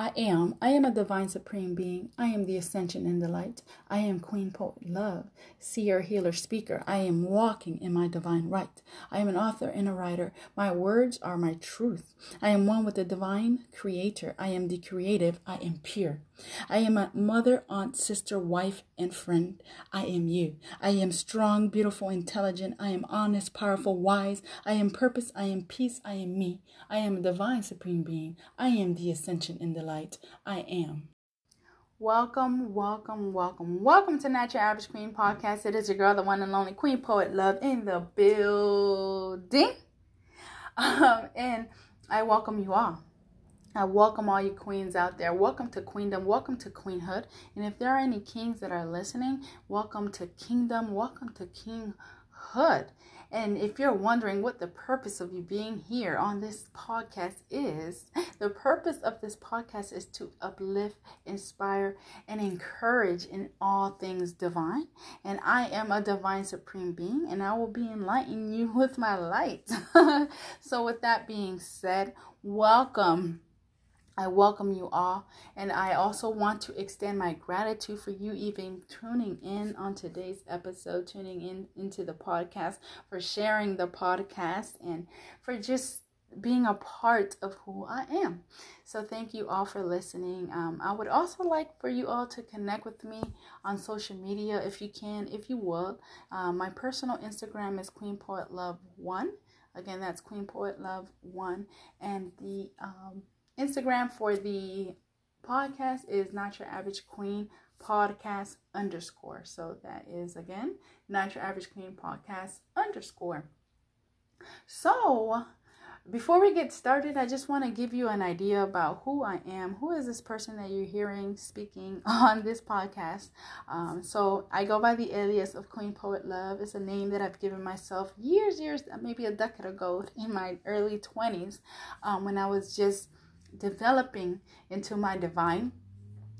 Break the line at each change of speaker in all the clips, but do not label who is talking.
I am. I am a divine supreme being. I am the ascension and the light. I am Queen Poet Love, seer, healer, speaker. I am walking in my divine right. I am an author and a writer. My words are my truth. I am one with the divine creator. I am the creative. I am pure. I am a mother, aunt, sister, wife, and friend. I am you. I am strong, beautiful, intelligent. I am honest, powerful, wise. I am purpose. I am peace. I am me. I am a divine supreme being. I am the ascension in the light. I am. Welcome, welcome, welcome, welcome to Not Your Average Queen podcast. It is your girl, the one and only Queen Poet Love, in the building. Um, and I welcome you all. I welcome all you queens out there. Welcome to queendom. Welcome to queenhood. And if there are any kings that are listening, welcome to kingdom. Welcome to kinghood. And if you're wondering what the purpose of you being here on this podcast is, the purpose of this podcast is to uplift, inspire, and encourage in all things divine. And I am a divine supreme being, and I will be enlightening you with my light. so, with that being said, welcome I welcome you all, and I also want to extend my gratitude for you even tuning in on today's episode, tuning in into the podcast, for sharing the podcast, and for just being a part of who I am. So, thank you all for listening. Um, I would also like for you all to connect with me on social media if you can, if you would. Um, my personal Instagram is Queen Poet Love One. Again, that's Queen Poet Love One, and the um, Instagram for the podcast is not your average queen podcast underscore. So that is again not your average queen podcast underscore. So before we get started, I just want to give you an idea about who I am. Who is this person that you're hearing speaking on this podcast? Um, so, I go by the alias of Queen Poet Love. It's a name that I've given myself years, years, maybe a decade ago in my early 20s um, when I was just developing into my divine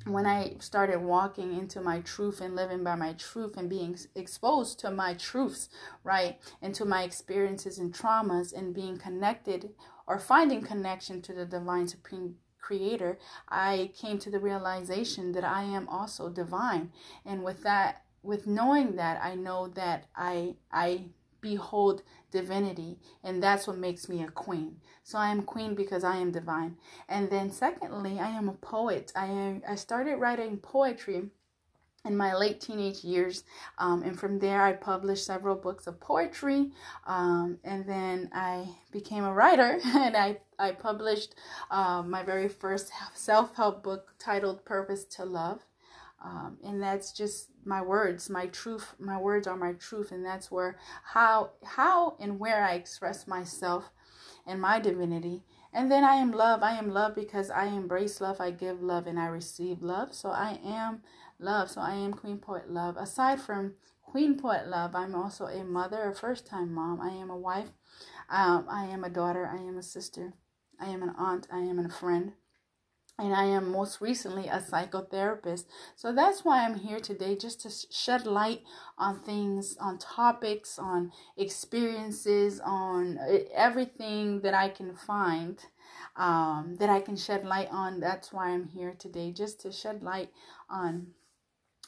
when I started walking into my truth and living by my truth and being exposed to my truths, right, into my experiences and traumas and being connected or finding connection to the divine supreme creator, I came to the realization that I am also divine. And with that, with knowing that, I know that I I behold divinity and that's what makes me a queen. So i am queen because i am divine. And then secondly i am a poet. I am i started writing poetry in my late teenage years um, and from there i published several books of poetry um, and then i became a writer and i, I published uh, my very first self-help book titled purpose to love um, and that's just my words my truth my words are my truth and that's where how how and where i express myself and my divinity. And then i am love. I am love because i embrace love. I give love and i receive love. So i am love. So i am queen poet love. Aside from queen poet love i'm also a mother a first time mom. I am a wife. Um, i am a daughter. I am a sister. I am an aunt. I am a friend and I am most recently a psychotherapist. So that's why I'm here today, just to shed light on things, on topics, on experiences, on everything that I can find um, that I can shed light on. That's why I'm here today, just to shed light on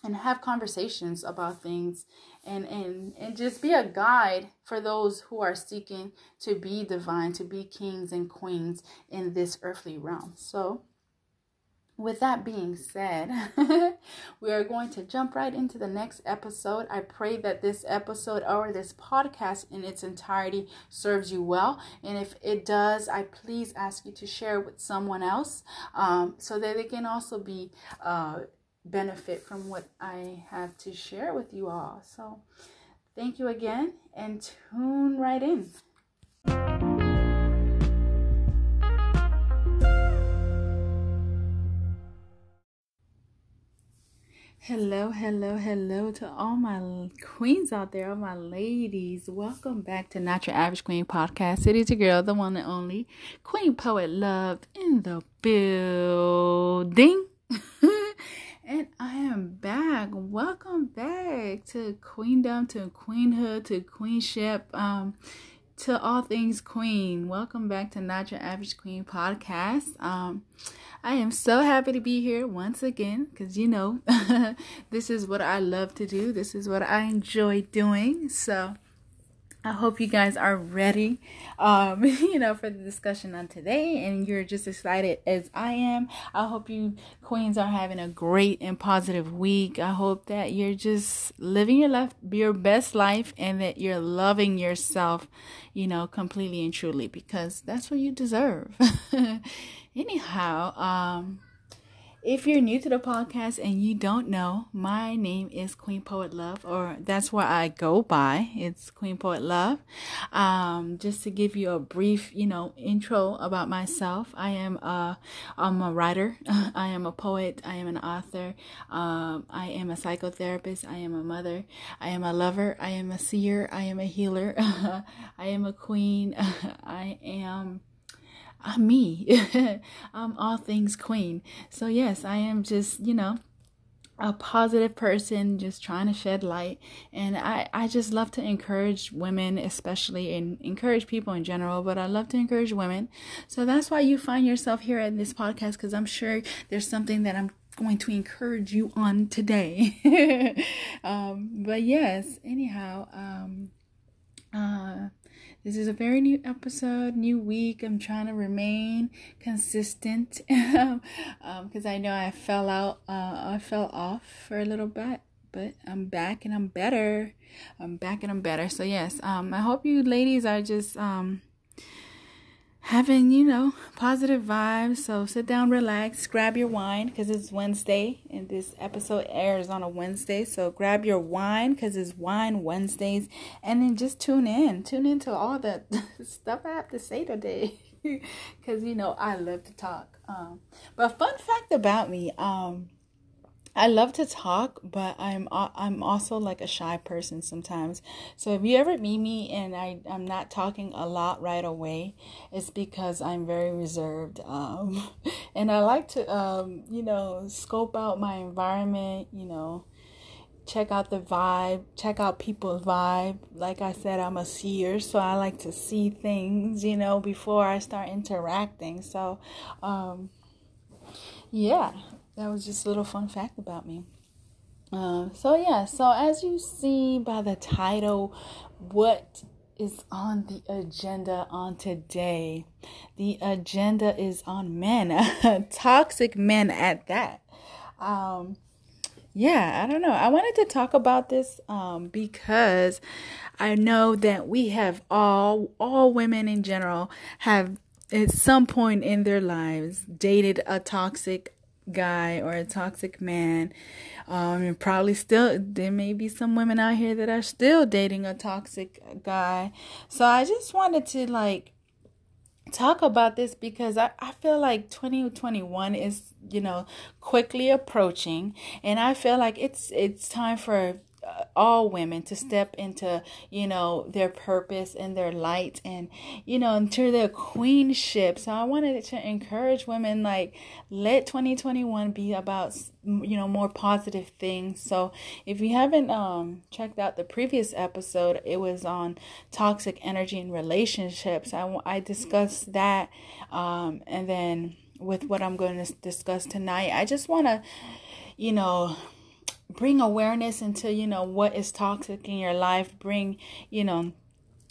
and have conversations about things and and and just be a guide for those who are seeking to be divine to be kings and queens in this earthly realm so with that being said, we are going to jump right into the next episode. I pray that this episode or this podcast in its entirety serves you well. And if it does, I please ask you to share with someone else um, so that they can also be uh, benefit from what I have to share with you all. So, thank you again and tune right in. Hello, hello, hello to all my queens out there, all my ladies. Welcome back to Not Your Average Queen podcast. It is your girl, the one and only Queen Poet Love in the building. and I am back. Welcome back to Queendom, to Queenhood, to Queenship, um, to all things Queen. Welcome back to Not Your Average Queen podcast. Um, I am so happy to be here once again because you know, this is what I love to do, this is what I enjoy doing. So, I hope you guys are ready, um, you know, for the discussion on today, and you're just excited as I am. I hope you queens are having a great and positive week. I hope that you're just living your life, your best life, and that you're loving yourself, you know, completely and truly, because that's what you deserve. Anyhow, um, if you're new to the podcast and you don't know, my name is Queen Poet Love, or that's what I go by. It's Queen Poet Love. Um, just to give you a brief, you know, intro about myself, I am a, I'm a writer. I am a poet. I am an author. Um, I am a psychotherapist. I am a mother. I am a lover. I am a seer. I am a healer. I am a queen. I am I'm me. I'm all things queen. So, yes, I am just, you know, a positive person just trying to shed light and I, I just love to encourage women especially and encourage people in general but i love to encourage women so that's why you find yourself here in this podcast because i'm sure there's something that i'm going to encourage you on today um, but yes anyhow um, uh, this is a very new episode, new week. I'm trying to remain consistent because um, I know I fell out, uh, I fell off for a little bit, but I'm back and I'm better. I'm back and I'm better. So yes, um, I hope you ladies are just um having, you know, positive vibes. So sit down, relax, grab your wine because it's Wednesday and this episode airs on a Wednesday. So grab your wine because it's Wine Wednesdays and then just tune in. Tune into all the stuff I have to say today because, you know, I love to talk. Um, but fun fact about me, um, I love to talk, but I'm I'm also like a shy person sometimes. So if you ever meet me and I I'm not talking a lot right away, it's because I'm very reserved. Um, and I like to um, you know scope out my environment. You know, check out the vibe, check out people's vibe. Like I said, I'm a seer, so I like to see things. You know, before I start interacting. So, um, yeah that was just a little fun fact about me. Uh, so yeah, so as you see by the title, what is on the agenda on today? The agenda is on men, toxic men at that. Um, yeah, I don't know. I wanted to talk about this um, because I know that we have all, all women in general have at some point in their lives dated a toxic guy or a toxic man. Um, and probably still, there may be some women out here that are still dating a toxic guy. So I just wanted to like talk about this because I, I feel like 2021 is you know quickly approaching and i feel like it's it's time for all women to step into you know their purpose and their light and you know into their queenship. So i wanted to encourage women like let 2021 be about you know more positive things. So if you haven't um checked out the previous episode it was on toxic energy in relationships. I i discussed that um and then with what i'm going to discuss tonight i just want to you know bring awareness into you know what is toxic in your life. Bring you know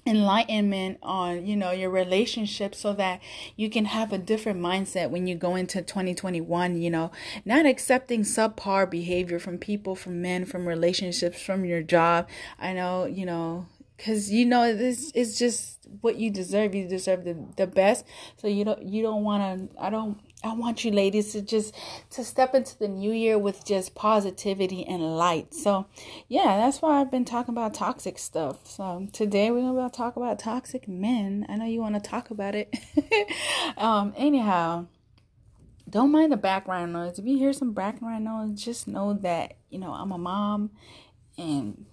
enlightenment on you know your relationship so that you can have a different mindset when you go into 2021 you know. Not accepting subpar behavior from people from men from relationships from your job. I know you know because you know this is just what you deserve. You deserve the, the best. So you don't you don't want to i don't I want you ladies to just to step into the new year with just positivity and light. So, yeah, that's why I've been talking about toxic stuff. So, today we're going to talk about toxic men. I know you want to talk about it. um anyhow, don't mind the background noise. If you hear some background noise, just know that, you know, I'm a mom and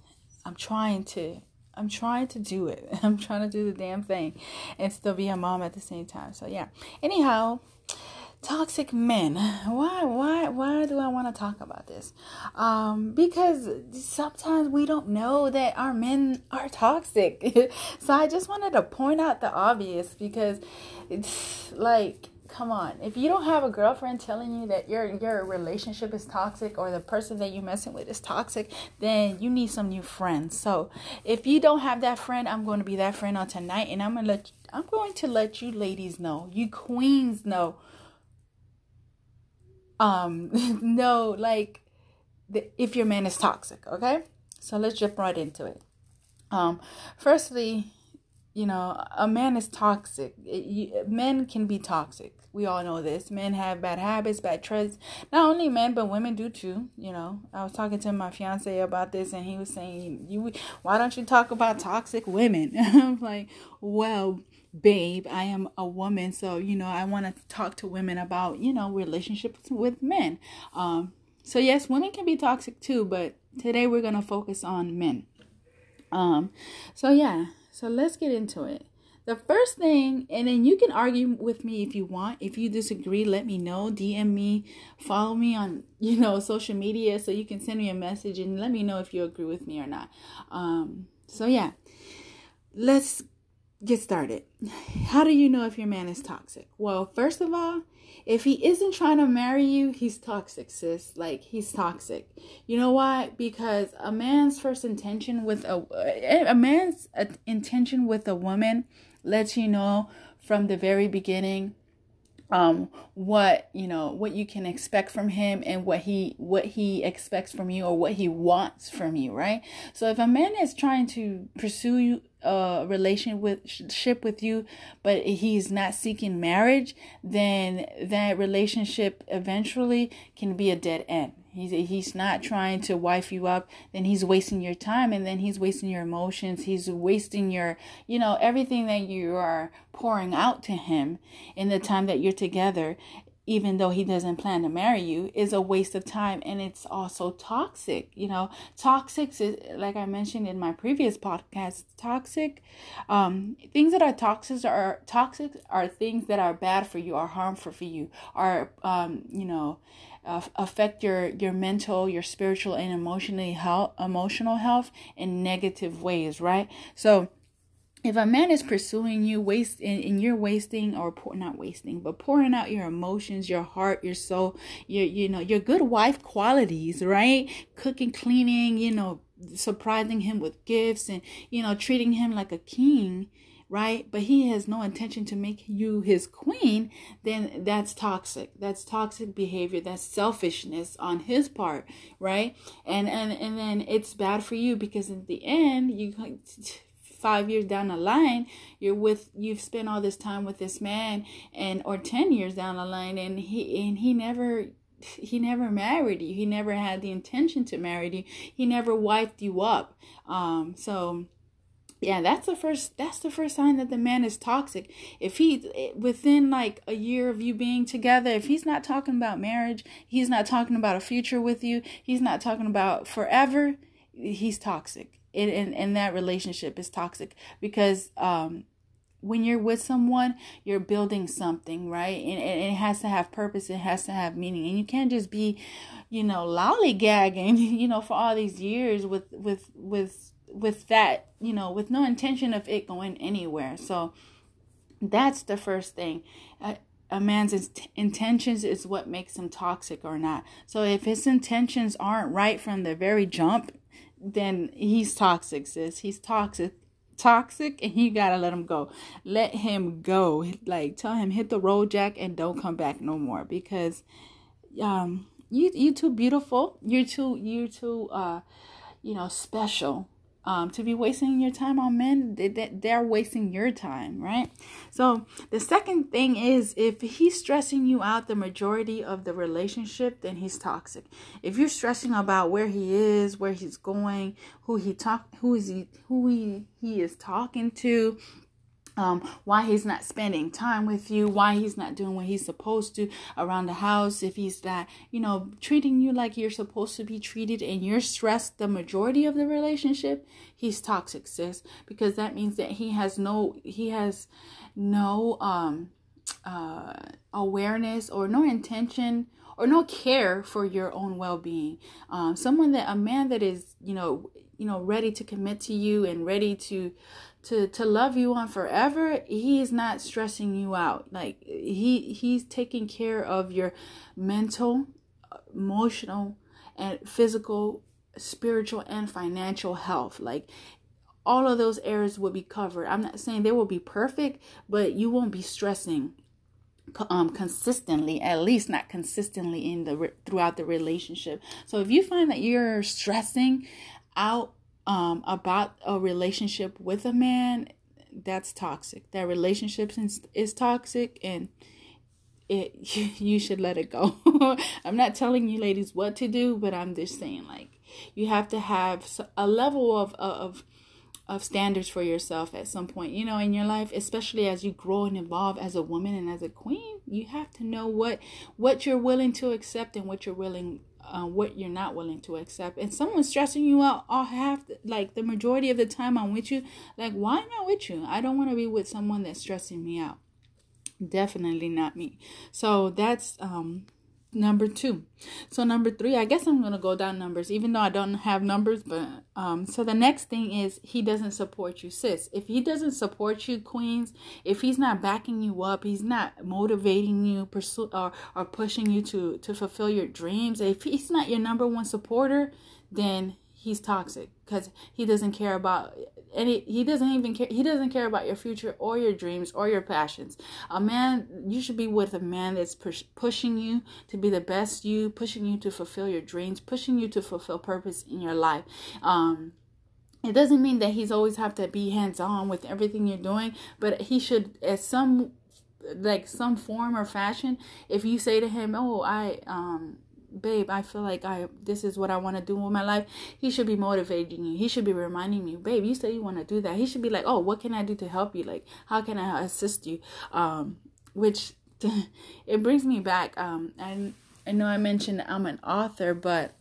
I'm trying to I'm trying to do it. I'm trying to do the damn thing and still be a mom at the same time. So, yeah. Anyhow, toxic men why why why do i want to talk about this um because sometimes we don't know that our men are toxic so i just wanted to point out the obvious because it's like come on. If you don't have a girlfriend telling you that your your relationship is toxic or the person that you're messing with is toxic, then you need some new friends. So if you don't have that friend, I'm going to be that friend on tonight, and I'm gonna let I'm going to let you ladies know, you queens know. Um, no, like the, if your man is toxic, okay? So let's jump right into it. Um, firstly, you know, a man is toxic. It, you, men can be toxic. We all know this. Men have bad habits, bad traits. Not only men, but women do too. You know, I was talking to my fiance about this, and he was saying, "You, why don't you talk about toxic women?" I'm like, well, babe, I am a woman, so you know, I want to talk to women about you know relationships with men. Um, so yes, women can be toxic too, but today we're gonna focus on men. Um, so yeah, so let's get into it. The first thing, and then you can argue with me if you want. If you disagree, let me know. DM me, follow me on you know social media, so you can send me a message and let me know if you agree with me or not. Um, so yeah, let's get started. How do you know if your man is toxic? Well, first of all, if he isn't trying to marry you, he's toxic, sis. Like he's toxic. You know why? Because a man's first intention with a a man's intention with a woman lets you know from the very beginning um what you know what you can expect from him and what he what he expects from you or what he wants from you right? So if a man is trying to pursue you a relationship with you but he's not seeking marriage then that relationship eventually can be a dead end He's he's not trying to wife you up. Then he's wasting your time, and then he's wasting your emotions. He's wasting your, you know, everything that you are pouring out to him in the time that you're together. Even though he doesn't plan to marry you, is a waste of time, and it's also toxic. You know, toxic is like I mentioned in my previous podcast. Toxic, um, things that are toxic are toxic are things that are bad for you, are harmful for you, are um, you know uh, affect your your mental, your spiritual, and emotionally health, emotional health in negative ways, right? So if a man is pursuing you waste and, and you're wasting or pour, not wasting but pouring out your emotions your heart your soul your you know your good wife qualities right cooking cleaning you know surprising him with gifts and you know treating him like a king right? But he has no intention to make you his queen, then that's toxic. That's toxic behavior. That's selfishness on his part, right? And and and then it's bad for you because in the end, you five years down the line you're with you've spent all this time with this man and or 10 years down the line and he and he never he never married you he never had the intention to marry you he never wiped you up um so yeah that's the first that's the first sign that the man is toxic if he within like a year of you being together if he's not talking about marriage he's not talking about a future with you he's not talking about forever he's toxic and and, and that relationship is toxic because um when you're with someone, you're building something, right? And, and, it has to have purpose, it has to have meaning. And you can't just be, you know, lollygagging, you know, for all these years with with with with that, you know, with no intention of it going anywhere. So that's the first thing. A, a man's intentions is what makes him toxic or not. So if his intentions aren't right from the very jump, then he's toxic, sis. He's toxic toxic and you gotta let him go let him go like tell him hit the road jack and don't come back no more because um you you too beautiful you're too you're too uh you know special um, to be wasting your time on men, they, they're wasting your time, right? So the second thing is if he's stressing you out the majority of the relationship, then he's toxic. If you're stressing about where he is, where he's going, who he talk, who is he, who he he is talking to, um, why he's not spending time with you, why he's not doing what he's supposed to around the house, if he's not, you know, treating you like you're supposed to be treated and you're stressed the majority of the relationship, he's toxic, sis, because that means that he has no, he has no, um, uh, awareness or no intention or no care for your own well-being. Um, someone that, a man that is, you know, you know, ready to commit to you and ready to, to to love you on forever he is not stressing you out. Like he he's taking care of your mental emotional and physical spiritual and financial health. Like all of those areas will be covered. I'm not saying they will be perfect but you won't be stressing um consistently at least not consistently in the throughout the relationship. So if you find that you're stressing out um, about a relationship with a man, that's toxic. That relationship is, is toxic and it you should let it go. I'm not telling you ladies what to do, but I'm just saying like you have to have a level of of of standards for yourself at some point, you know, in your life, especially as you grow and evolve as a woman and as a queen, you have to know what what you're willing to accept and what you're willing uh, what you're not willing to accept. And someone's stressing you out all half like the majority of the time i'm with you like why am i with you? I don't want to be with someone that's stressing me out. Definitely not me. So that's um number two. So number three, I guess I'm gonna go down numbers, even though I don't have numbers. But um, so the next thing is he doesn't support you, sis. If he doesn't support you, queens, if he's not backing you up, he's not motivating you, pursue or or pushing you to to fulfill your dreams. If he's not your number one supporter, then he's toxic because he doesn't care about any he doesn't even care he doesn't care about your future or your dreams or your passions. A man you should be with a man that's push, pushing you to be the best you pushing you to fulfill your dreams pushing you to fulfill purpose in your life. Um it doesn't mean that he's always have to be hands on with everything you're doing but he should at some like some form or fashion if you say to him oh i um babe, I feel like I this is what I want to do with my life. He should be motivating you. He should be reminding you, babe, you say you want to do that. He should be like, oh, what can I do to help you? Like, how can I assist you? Um, which it brings me back. Um, and I know I mentioned I'm an author, but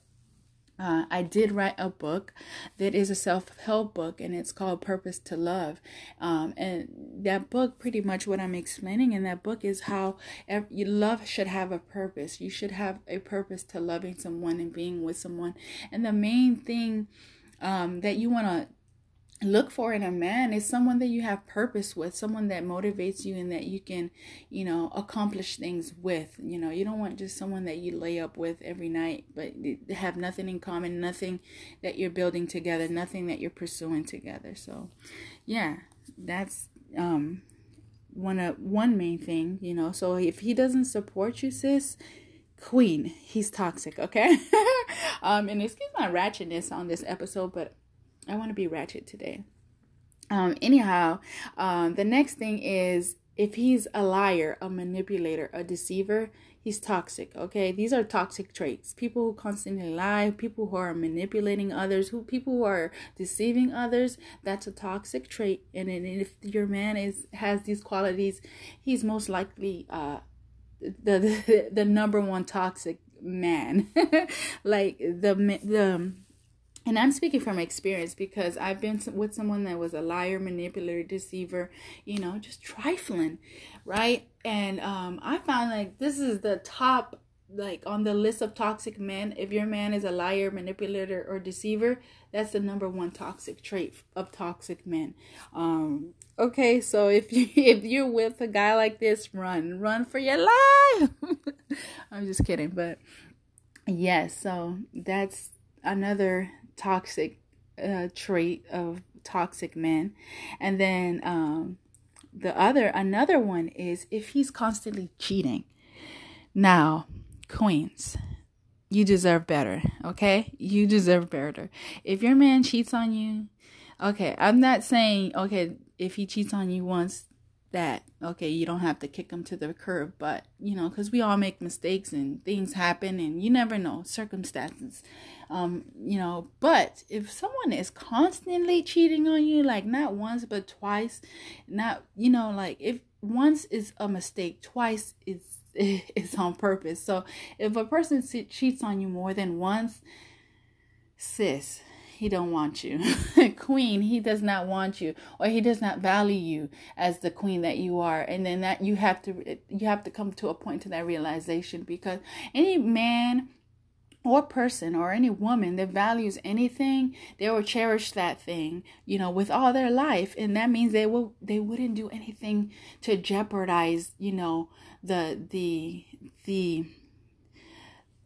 uh, I did write a book that is a self help book and it's called Purpose to Love. Um, and that book, pretty much what I'm explaining in that book, is how every, love should have a purpose. You should have a purpose to loving someone and being with someone. And the main thing um, that you want to look for in a man is someone that you have purpose with someone that motivates you and that you can you know accomplish things with. You know you don't want just someone that you lay up with every night but have nothing in common nothing that you're building together nothing that you're pursuing together. So yeah that's um one of one main thing you know. So if he doesn't support you sis queen he's toxic okay? Um and excuse my ratchetness on this episode but I want to be ratchet today. Um, anyhow, um, the next thing is if he's a liar, a manipulator, a deceiver, he's toxic. Okay, these are toxic traits. People who constantly lie, people who are manipulating others, who people who are deceiving others, that's a toxic trait. And, and if your man is has these qualities, he's most likely uh the the, the number one toxic man. like the the and I'm speaking from experience because I've been with someone that was a liar, manipulator, deceiver, you know, just trifling, right? And um, I found like this is the top, like on the list of toxic men. If your man is a liar, manipulator, or deceiver, that's the number one toxic trait of toxic men. Um, okay, so if you if you're with a guy like this, run, run for your life. I'm just kidding, but yes, so that's another toxic uh, trait of toxic men. And then um, the other, another one is if he's constantly cheating. Now, queens, you deserve better, okay? You deserve better. If your man cheats on you, okay, I'm not saying, okay, if he cheats on you once, that okay you don't have to kick them to the curb but you know because we all make mistakes and things happen and you never know circumstances. Um you know but if someone is constantly cheating on you like not once but twice not you know like if once is a mistake twice is is on purpose. So if a person cheats on you more than once sis he don't want you. Queen he does not want you or he does not value you as the queen that you are. And then that you have to you have to come to a point to that realization because any man or person or any woman that values anything they will cherish that thing you know with all their life. And that means they will they wouldn't do anything to jeopardize you know the the the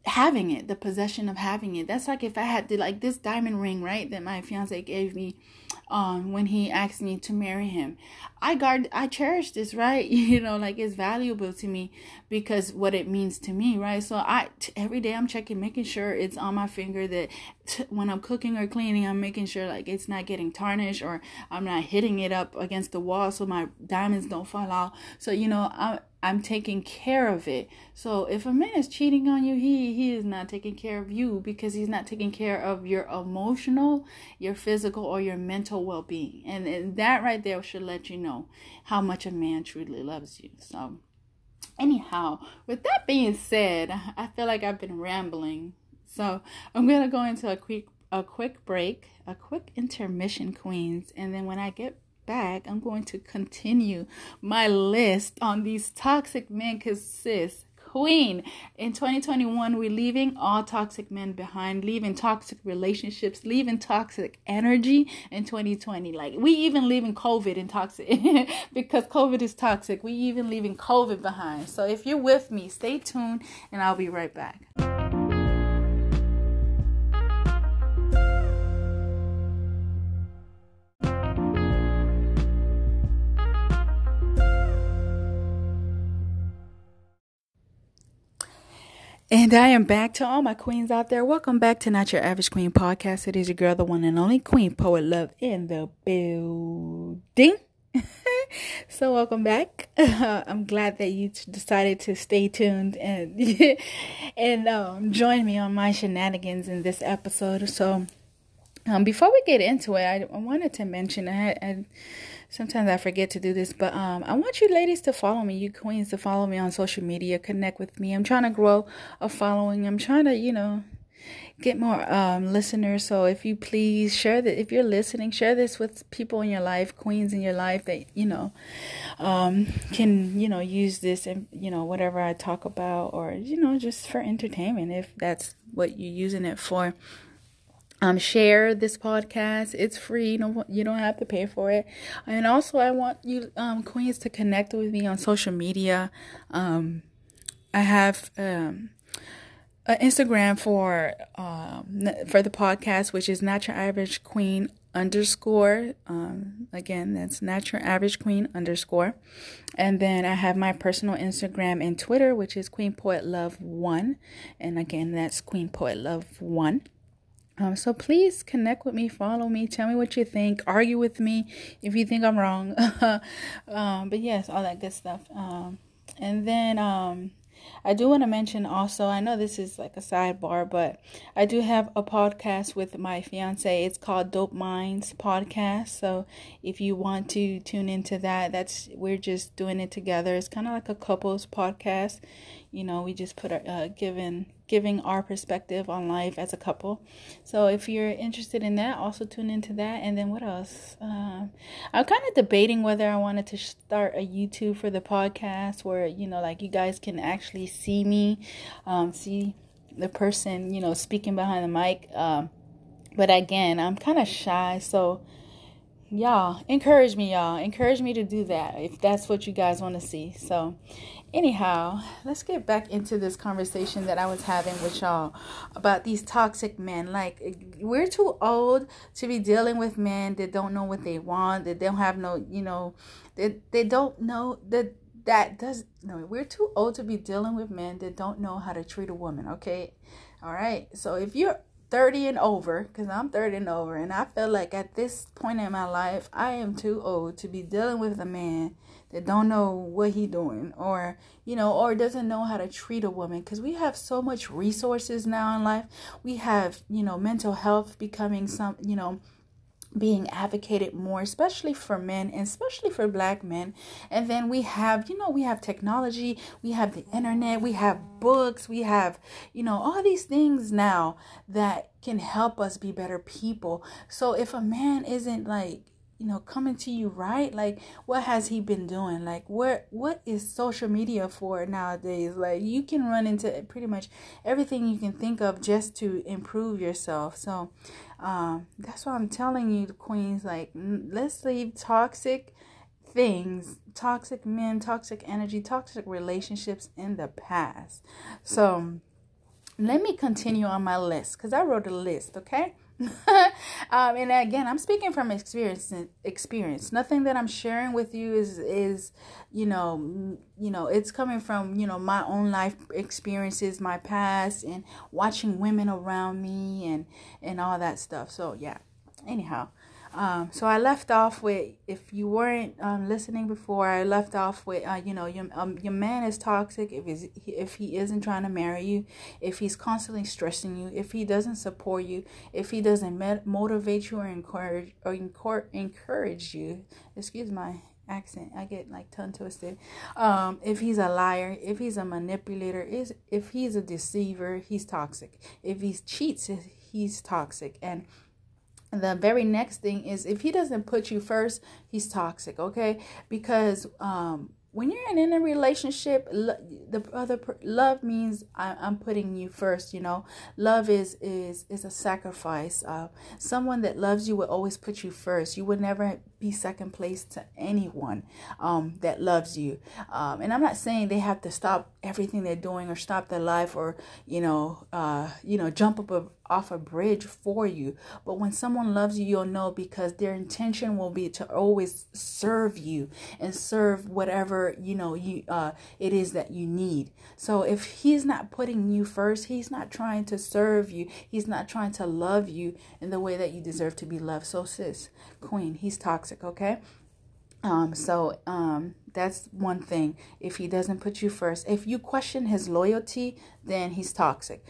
having it the possession of having it. That's like if i had to like this diamond ring right that my fiance gave me um when he asked me to marry him. I guard i cherish this right? You know like it's valuable to me because what it means to me right? So I t- every day i'm checking making sure it's on my finger that t- when i'm cooking or cleaning i'm making sure like it's not getting tarnished or i'm not hitting it up against the wall so my diamonds don't fall out so you know i I'm taking care of it. So if a man is cheating on you, he he is not taking care of you because he's not taking care of your emotional, your physical, or your mental well-being. And, and that right there should let you know how much a man truly loves you. So anyhow, with that being said, I feel like I've been rambling. So I'm gonna go into a quick a quick break, a quick intermission, Queens, and then when I get back, I'm going to continue my list on these toxic men because sis, queen in 2021 we're leaving all toxic men behind leaving toxic relationships leaving toxic energy in 2020 like we even leaving covid in toxic because covid is toxic we even leaving covid behind. So if you're with me stay tuned and i'll be right back And I am back to all my queens out there. Welcome back to Not Your Average Queen podcast. It is your girl, the one and only Queen Poet Love in the building. so welcome back. Uh, I'm glad that you decided to stay tuned and and um, join me on my shenanigans in this episode. So um, before we get into it, I, I wanted to mention I, I sometimes I forget to do this, but um, I want you ladies to follow me, you queens to follow me on social media, connect with me. I'm trying to grow a following. I'm trying to, you know, get more um, listeners. So if you please share that, if you're listening, share this with people in your life, queens in your life that you know um, can you know use this and you know whatever I talk about, or you know just for entertainment if that's what you're using it for um, share this podcast. It's free. You don't, you don't have to pay for it. And also, I want you, um, queens, to connect with me on social media. Um, I have um, an Instagram for um, for the podcast, which is Your Average Queen underscore. Um, again, that's Your Average Queen underscore. And then I have my personal Instagram and Twitter, which is Queen Poet Love One. And again, that's Queen Poet Love One. Um, so please connect with me, follow me, tell me what you think, argue with me if you think I'm wrong. um, but yes, all that good stuff. Um, and then um, I do want to mention also, I know this is like a sidebar, but I do have a podcast with my fiance. It's called Dope Minds Podcast. So if you want to tune into that, that's we're just doing it together. It's kind of like a couples podcast you know we just put our uh, given giving our perspective on life as a couple. So if you're interested in that also tune into that. And then what else? Uh, i'm kind of debating whether i wanted to start a youtube for the podcast where you know like you guys can actually see me um, see the person you know speaking behind the mic. Um, but again i'm kind of shy. So y'all encourage me y'all. Encourage me to do that if that's what you guys want to see. So anyhow let's get back into this conversation that i was having with y'all about these toxic men. Like we're too old to be dealing with men that don't know what they want that they don't have no you know that they, they don't know that that does no we're too old to be dealing with men that don't know how to treat a woman okay? All right so if you're 30 and over because i'm 30 and over and i feel like at this point in my life i am too old to be dealing with a man that don't know what he doing or you know or doesn't know how to treat a woman. Because we have so much resources now in life. We have you know mental health becoming some you know being advocated more especially for men and especially for black men. And then we have you know we have technology we have the internet we have books we have you know all these things now that can help us be better people. So if a man isn't like you know coming to you right? Like what has he been doing? Like where what is social media for nowadays? Like you can run into pretty much everything you can think of just to improve yourself. So um that's why i'm telling you the queens like let's leave toxic things toxic men toxic energy toxic relationships in the past. So let me continue on my list because i wrote a list okay um, and again, I'm speaking from experience. Experience. Nothing that I'm sharing with you is is you know you know it's coming from you know my own life experiences, my past, and watching women around me and and all that stuff. So yeah. Anyhow, um, so I left off with if you weren't um, listening before, I left off with uh, you know your um, your man is toxic if he's, if he isn't trying to marry you, if he's constantly stressing you, if he doesn't support you, if he doesn't motivate you or encourage or encourage you. Excuse my accent. I get like tongue twisted. Um, if he's a liar, if he's a manipulator, is if he's a deceiver, he's toxic. If he cheats, he's toxic and the very next thing is if he doesn't put you first he's toxic okay? Because um when you're in a relationship lo- the other love means I, am putting you first you know? Love is is is a sacrifice uh, someone that loves you will always put you first. You would never be second place to anyone um, that loves you um, and i'm not saying they have to stop everything they're doing or stop their life or you know uh, you know jump up a off a bridge for you. But when someone loves you, you'll know because their intention will be to always serve you and serve whatever you know you uh it is that you need. So if he's not putting you first, he's not trying to serve you. He's not trying to love you in the way that you deserve to be loved. So sis, queen, he's toxic, okay? Um, so um, that's one thing. If he doesn't put you first, if you question his loyalty, then he's toxic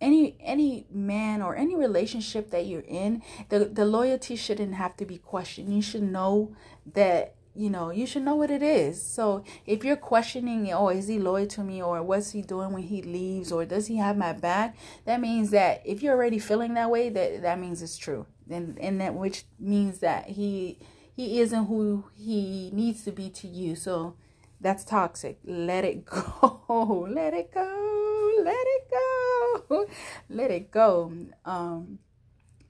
any any man or any relationship that you're in the the loyalty shouldn't have to be questioned you should know that you know you should know what it is. So if you're questioning oh is he loyal to me or what's he doing when he leaves or does he have my back? That means that if you're already feeling that way that that means it's true. And and that which means that he he isn't who he needs to be to you. So that's toxic. Let it go. Let it go. Let it go. Let it go. Um,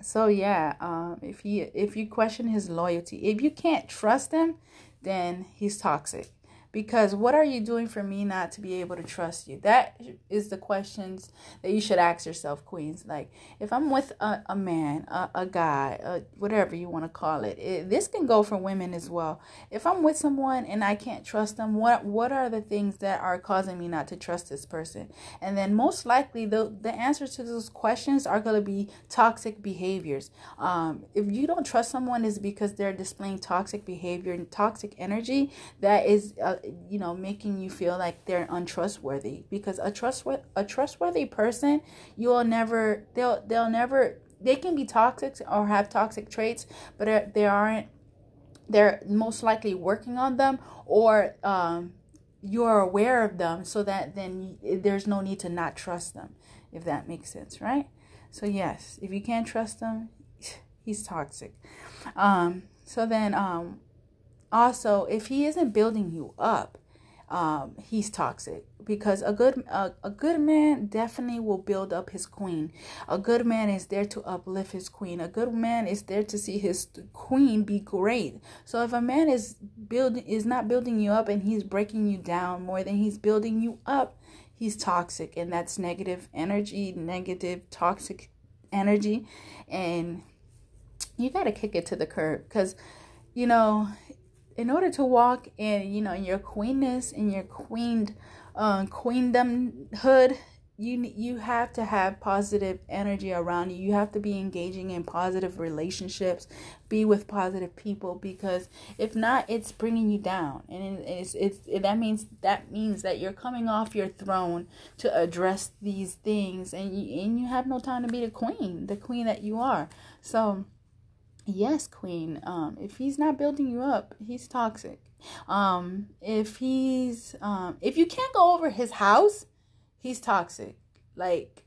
so yeah, um, if you if you question his loyalty, if you can't trust him, then he's toxic because what are you doing for me not to be able to trust you? That is the questions that you should ask yourself queens. Like if i'm with a, a man a, a guy a, whatever you want to call it, it this can go for women as well. If i'm with someone and i can't trust them what what are the things that are causing me not to trust this person? And then most likely the the answers to those questions are going to be toxic behaviors. Um if you don't trust someone is because they're displaying toxic behavior and toxic energy that is uh, you know making you feel like they're untrustworthy. Because a trustworthy a trustworthy person you'll never they'll they'll never they can be toxic or have toxic traits but they aren't they're most likely working on them or um, you're aware of them so that then there's no need to not trust them if that makes sense right? So yes if you can't trust them he's toxic. Um, so then um, also if he isn't building you up um, he's toxic. Because a good a, a good man definitely will build up his queen. A good man is there to uplift his queen. A good man is there to see his queen be great. So if a man is building is not building you up and he's breaking you down more than he's building you up he's toxic. And that's negative energy negative toxic energy. And you got to kick it to the curb. Because you know in order to walk in, you know, in your queenness, in your queen, uh, queendomhood, you you have to have positive energy around you. You have to be engaging in positive relationships, be with positive people because if not, it's bringing you down, and it's it's it, that means that means that you're coming off your throne to address these things, and you and you have no time to be the queen, the queen that you are. So yes queen. Um if he's not building you up he's toxic. Um if he's um if you can't go over his house he's toxic. Like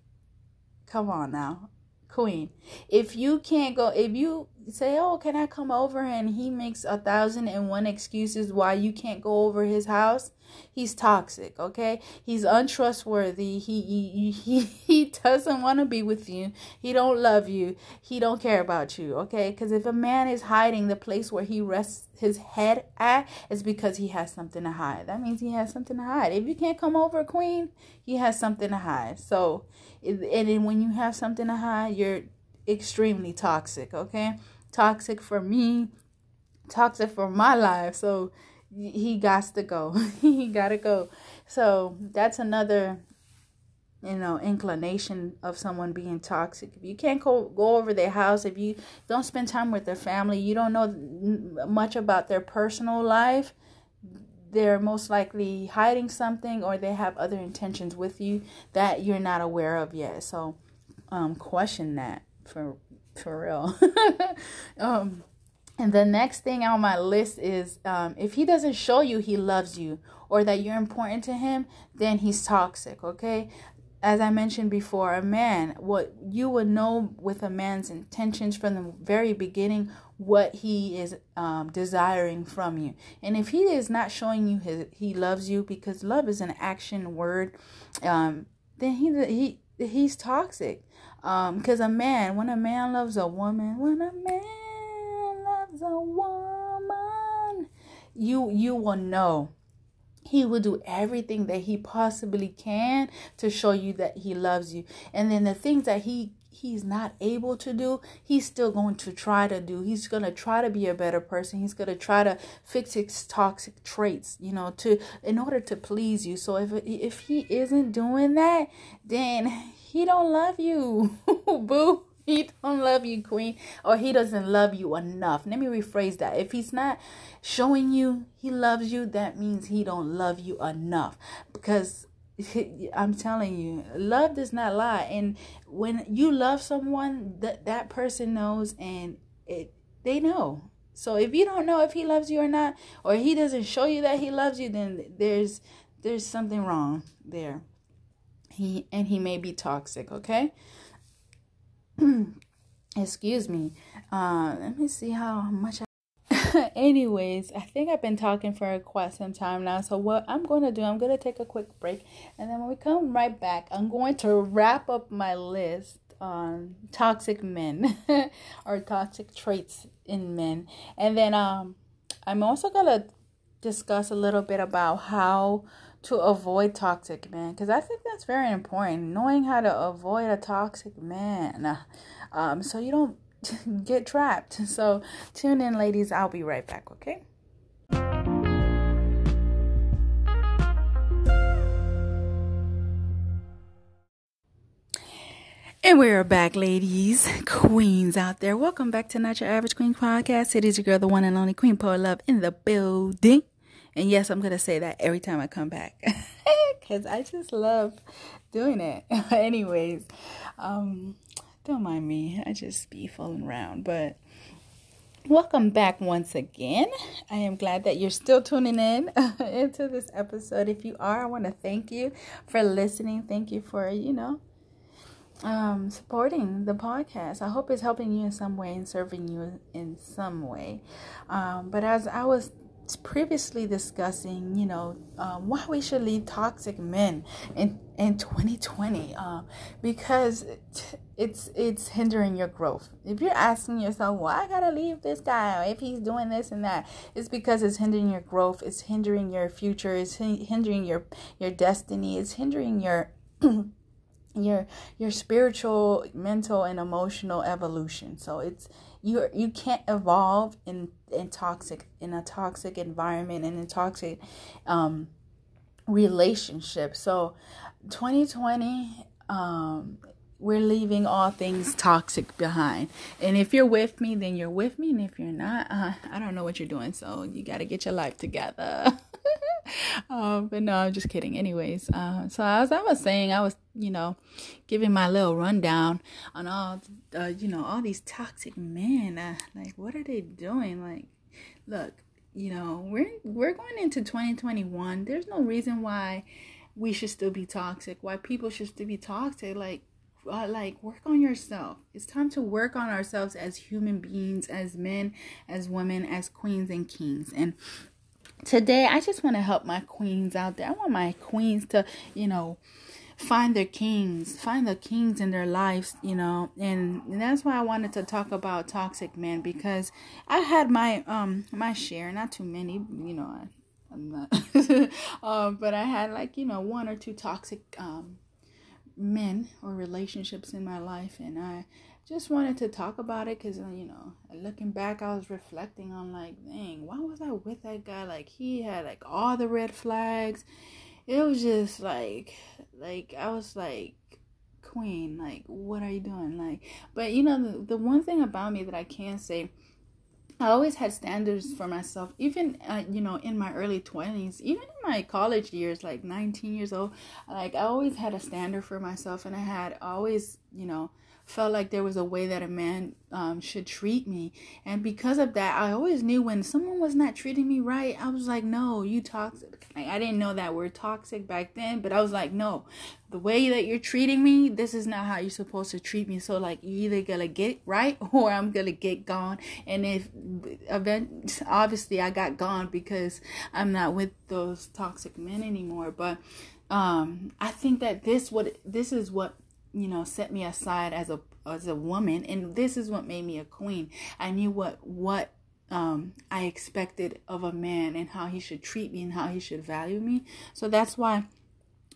come on now queen. If you can't go if you say, "Oh, can I come over?" and he makes a thousand and one excuses why you can't go over his house, he's toxic. Okay, he's untrustworthy. He he he, he doesn't want to be with you. He don't love you. He don't care about you. Okay, because if a man is hiding the place where he rests his head at, it's because he has something to hide. That means he has something to hide. If you can't come over, queen, he has something to hide. So, and then when you have something to hide, you're extremely toxic. Okay toxic for me, toxic for my life. So he got to go. he got to go. So that's another you know inclination of someone being toxic if you can't go, go over their house if you don't spend time with their family you don't know much about their personal life they're most likely hiding something or they have other intentions with you that you're not aware of yet so um question that for for real. um, and the next thing on my list is um, if he doesn't show you he loves you or that you're important to him, then he's toxic, okay? As I mentioned before, a man, what you would know with a man's intentions from the very beginning, what he is um, desiring from you. And if he is not showing you his, he loves you, because love is an action word, um, then he, he he's toxic. Um, because a man, when a man loves a woman, when a man loves a woman, you you will know. He will do everything that he possibly can to show you that he loves you. And then the things that he he's not able to do, he's still going to try to do. He's going to try to be a better person. He's going to try to fix his toxic traits, you know, to in order to please you. So if if he isn't doing that, then he don't love you, boo. He don't love you, queen, or he doesn't love you enough. Let me rephrase that. If he's not showing you he loves you, that means he don't love you enough. Because I'm telling you, love does not lie. And when you love someone, that that person knows, and it they know. So if you don't know if he loves you or not, or he doesn't show you that he loves you, then there's there's something wrong there. He and he may be toxic, okay? Excuse me. Uh let me see how much I anyways, I think I've been talking for quite some time now. So what I'm going to do, I'm going to take a quick break, and then when we come right back, I'm going to wrap up my list on toxic men or toxic traits in men, and then um, I'm also going to discuss a little bit about how to avoid toxic men because I think that's very important. Knowing how to avoid a toxic man, um, so you don't get trapped. So tune in, ladies. I'll be right back. Okay. And we're back, ladies, queens out there. Welcome back to Not Your Average Queen podcast. It is your girl, the one and only Queen Poet Love in the building. And yes, I'm going to say that every time I come back because I just love doing it. Anyways, um, don't mind me. I just be fooling around. But welcome back once again. I am glad that you're still tuning in into this episode. If you are, I want to thank you for listening. Thank you for, you know, um, supporting the podcast. I hope it's helping you in some way and serving you in some way. Um, but as I was previously discussing, you know, um, why we should leave toxic men in in 2020, um, because it's it's hindering your growth. If you're asking yourself, "Why I gotta leave this guy?" if he's doing this and that, it's because it's hindering your growth. It's hindering your future. It's hindering your your destiny. It's hindering your your your spiritual, mental, and emotional evolution. So it's you you can't evolve in in toxic in a toxic environment and in toxic um relationship. So 2020 um we're leaving all things toxic behind. And if you're with me, then you're with me. And if you're not, uh, I don't know what you're doing. So you got to get your life together. um, but no, I'm just kidding. Anyways, uh, so as I was saying, I was, you know, giving my little rundown on all, uh, you know, all these toxic men. Uh, like, what are they doing? Like, look, you know, we're we're going into 2021. There's no reason why we should still be toxic. Why people should still be toxic. Like, uh, like work on yourself. It's time to work on ourselves as human beings, as men, as women, as queens and kings. And today I just want to help my queens out there. I want my queens to, you know, find their kings, find the kings in their lives, you know. And, and that's why I wanted to talk about toxic men because I had my um my share, not too many, you know, I, I'm not um but I had like, you know, one or two toxic um men or relationships in my life and I just wanted to talk about it because uh, you know looking back i was reflecting on like dang why was i with that guy like he had like all the red flags it was just like like i was like queen like what are you doing like but you know the, the one thing about me that i can say I always had standards for myself, even uh, you know in my early twenties, even in my college years, like nineteen years old. Like I always had a standard for myself, and I had always you know felt like there was a way that a man um, should treat me. And because of that, I always knew when someone was not treating me right, I was like, no, you toxic. Like, I didn't know that word toxic back then, but I was like, no, the way that you're treating me, this is not how you're supposed to treat me. So, like, you either gonna get right or I'm gonna get gone. And if event, obviously, I got gone because I'm not with those toxic men anymore. But um, I think that this what this is what you know set me aside as a as a woman and this is what made me a queen i knew what what um, I expected of a man and how he should treat me and how he should value me. So that's why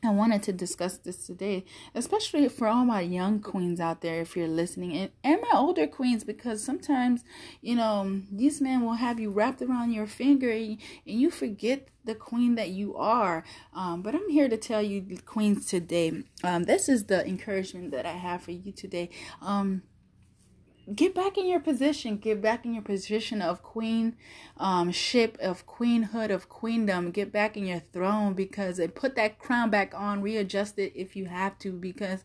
I wanted to discuss this today, especially for all my young queens out there, if you're listening, and, and my older queens, because sometimes, you know, these men will have you wrapped around your finger and, you forget the queen that you are. Um, but I'm here to tell you, queens, today, um, this is the encouragement that I have for you today. Um, get back in your position get back in your position of queen um ship of queenhood of queendom get back in your throne because and put that crown back on readjust it if you have to because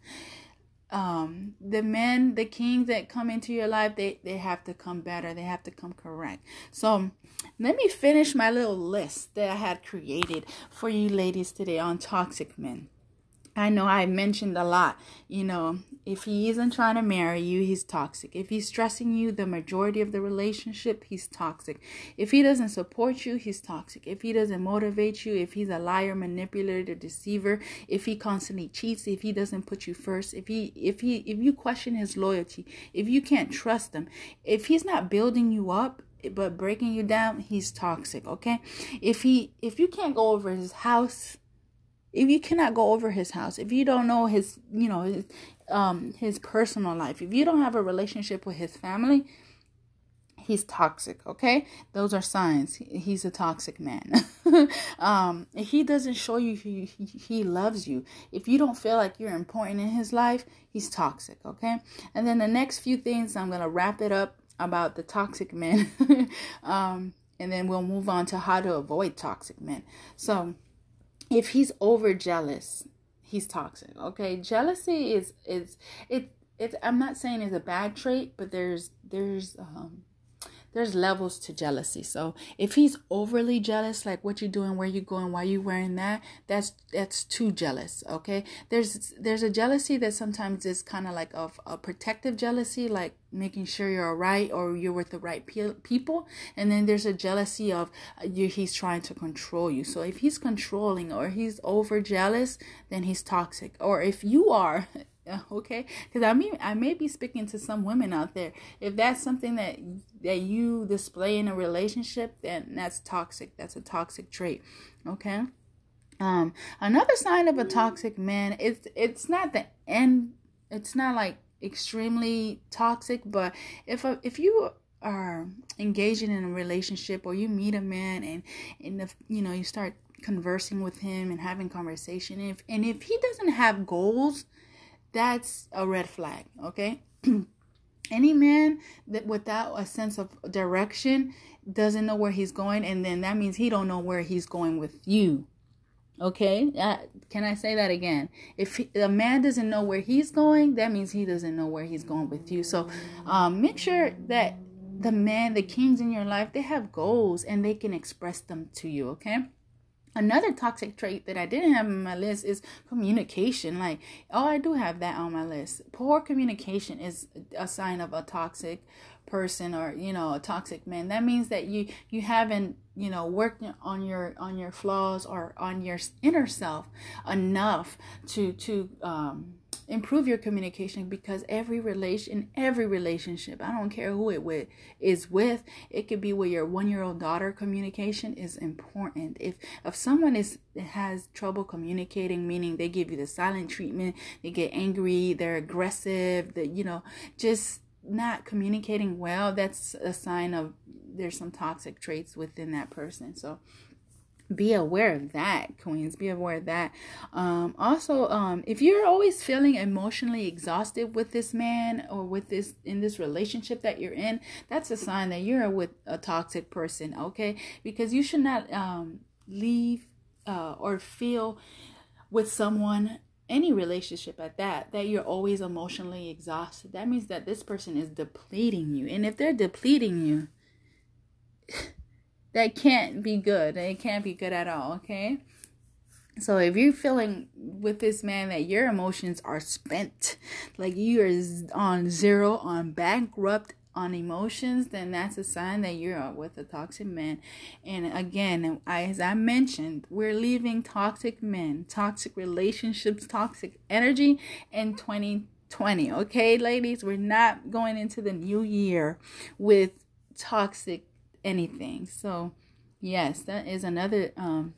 um the men the kings that come into your life they they have to come better they have to come correct. So let me finish my little list that i had created for you ladies today on toxic men I know I mentioned a lot, you know, if he isn't trying to marry you, he's toxic. If he's stressing you the majority of the relationship, he's toxic. If he doesn't support you, he's toxic. If he doesn't motivate you, if he's a liar, manipulator, deceiver, if he constantly cheats, if he doesn't put you first, if he if he if you question his loyalty, if you can't trust him, if he's not building you up, but breaking you down, he's toxic, okay? If he if you can't go over his house, if you cannot go over his house if you don't know his you know his um his personal life if you don't have a relationship with his family he's toxic okay? Those are signs. He's a toxic man. Um if he doesn't show you he, he, loves you. If you don't feel like you're important in his life he's toxic okay? And then the next few things i'm gonna wrap it up about the toxic men. Um and then we'll move on to how to avoid toxic men. So if he's over jealous, he's toxic. Okay, jealousy is is it. It's, I'm not saying it's a bad trait, but there's there's um there's levels to jealousy. So if he's overly jealous, like what you're doing, where you're going, why you wearing that, that's that's too jealous. Okay. There's there's a jealousy that sometimes is kind of like of a protective jealousy, like making sure you're all right or you're with the right pe- people. And then there's a jealousy of uh, you, he's trying to control you. So if he's controlling or he's over jealous, then he's toxic. Or if you are okay? Because i mean i may be speaking to some women out there. If that's something that that you display in a relationship then that's toxic. That's a toxic trait. Okay? Um another sign of a toxic man it's it's not the end it's not like extremely toxic but if a, if you are engaging in a relationship or you meet a man and and if you know you start conversing with him and having conversation if and if he doesn't have goals that's a red flag, okay? Any man that without a sense of direction doesn't know where he's going and then that means he don't know where he's going with you. Okay? Uh, can I say that again? If he, a man doesn't know where he's going, that means he doesn't know where he's going with you. So, um, make sure that the man, the kings in your life, they have goals and they can express them to you, okay? Another toxic trait that I didn't have on my list is communication. Like, oh, I do have that on my list. Poor communication is a sign of a toxic person or you know a toxic man that means that you you haven't you know worked on your on your flaws or on your inner self enough to to um improve your communication because every relation every relationship i don't care who it with is with it could be with your one year old daughter communication is important. If if someone is has trouble communicating meaning they give you the silent treatment they get angry they're aggressive that you know just not communicating well that's a sign of there's some toxic traits within that person. So be aware of that queens. Be aware of that. Um, also um, if you're always feeling emotionally exhausted with this man or with this in this relationship that you're in that's a sign that you're with a toxic person okay? Because you should not um, leave uh, or feel with someone any relationship at that that you're always emotionally exhausted. That means that this person is depleting you. And if they're depleting you that can't be good. It can't be good at all, okay? So if you're feeling with this man that your emotions are spent, like you are on zero, on bankrupt, on emotions, then that's a sign that you're with a toxic man. And again, as I mentioned, we're leaving toxic men, toxic relationships, toxic energy in 2020. Okay, ladies, we're not going into the new year with toxic anything. So, yes, that is another um,